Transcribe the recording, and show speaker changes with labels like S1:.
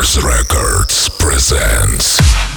S1: Records presents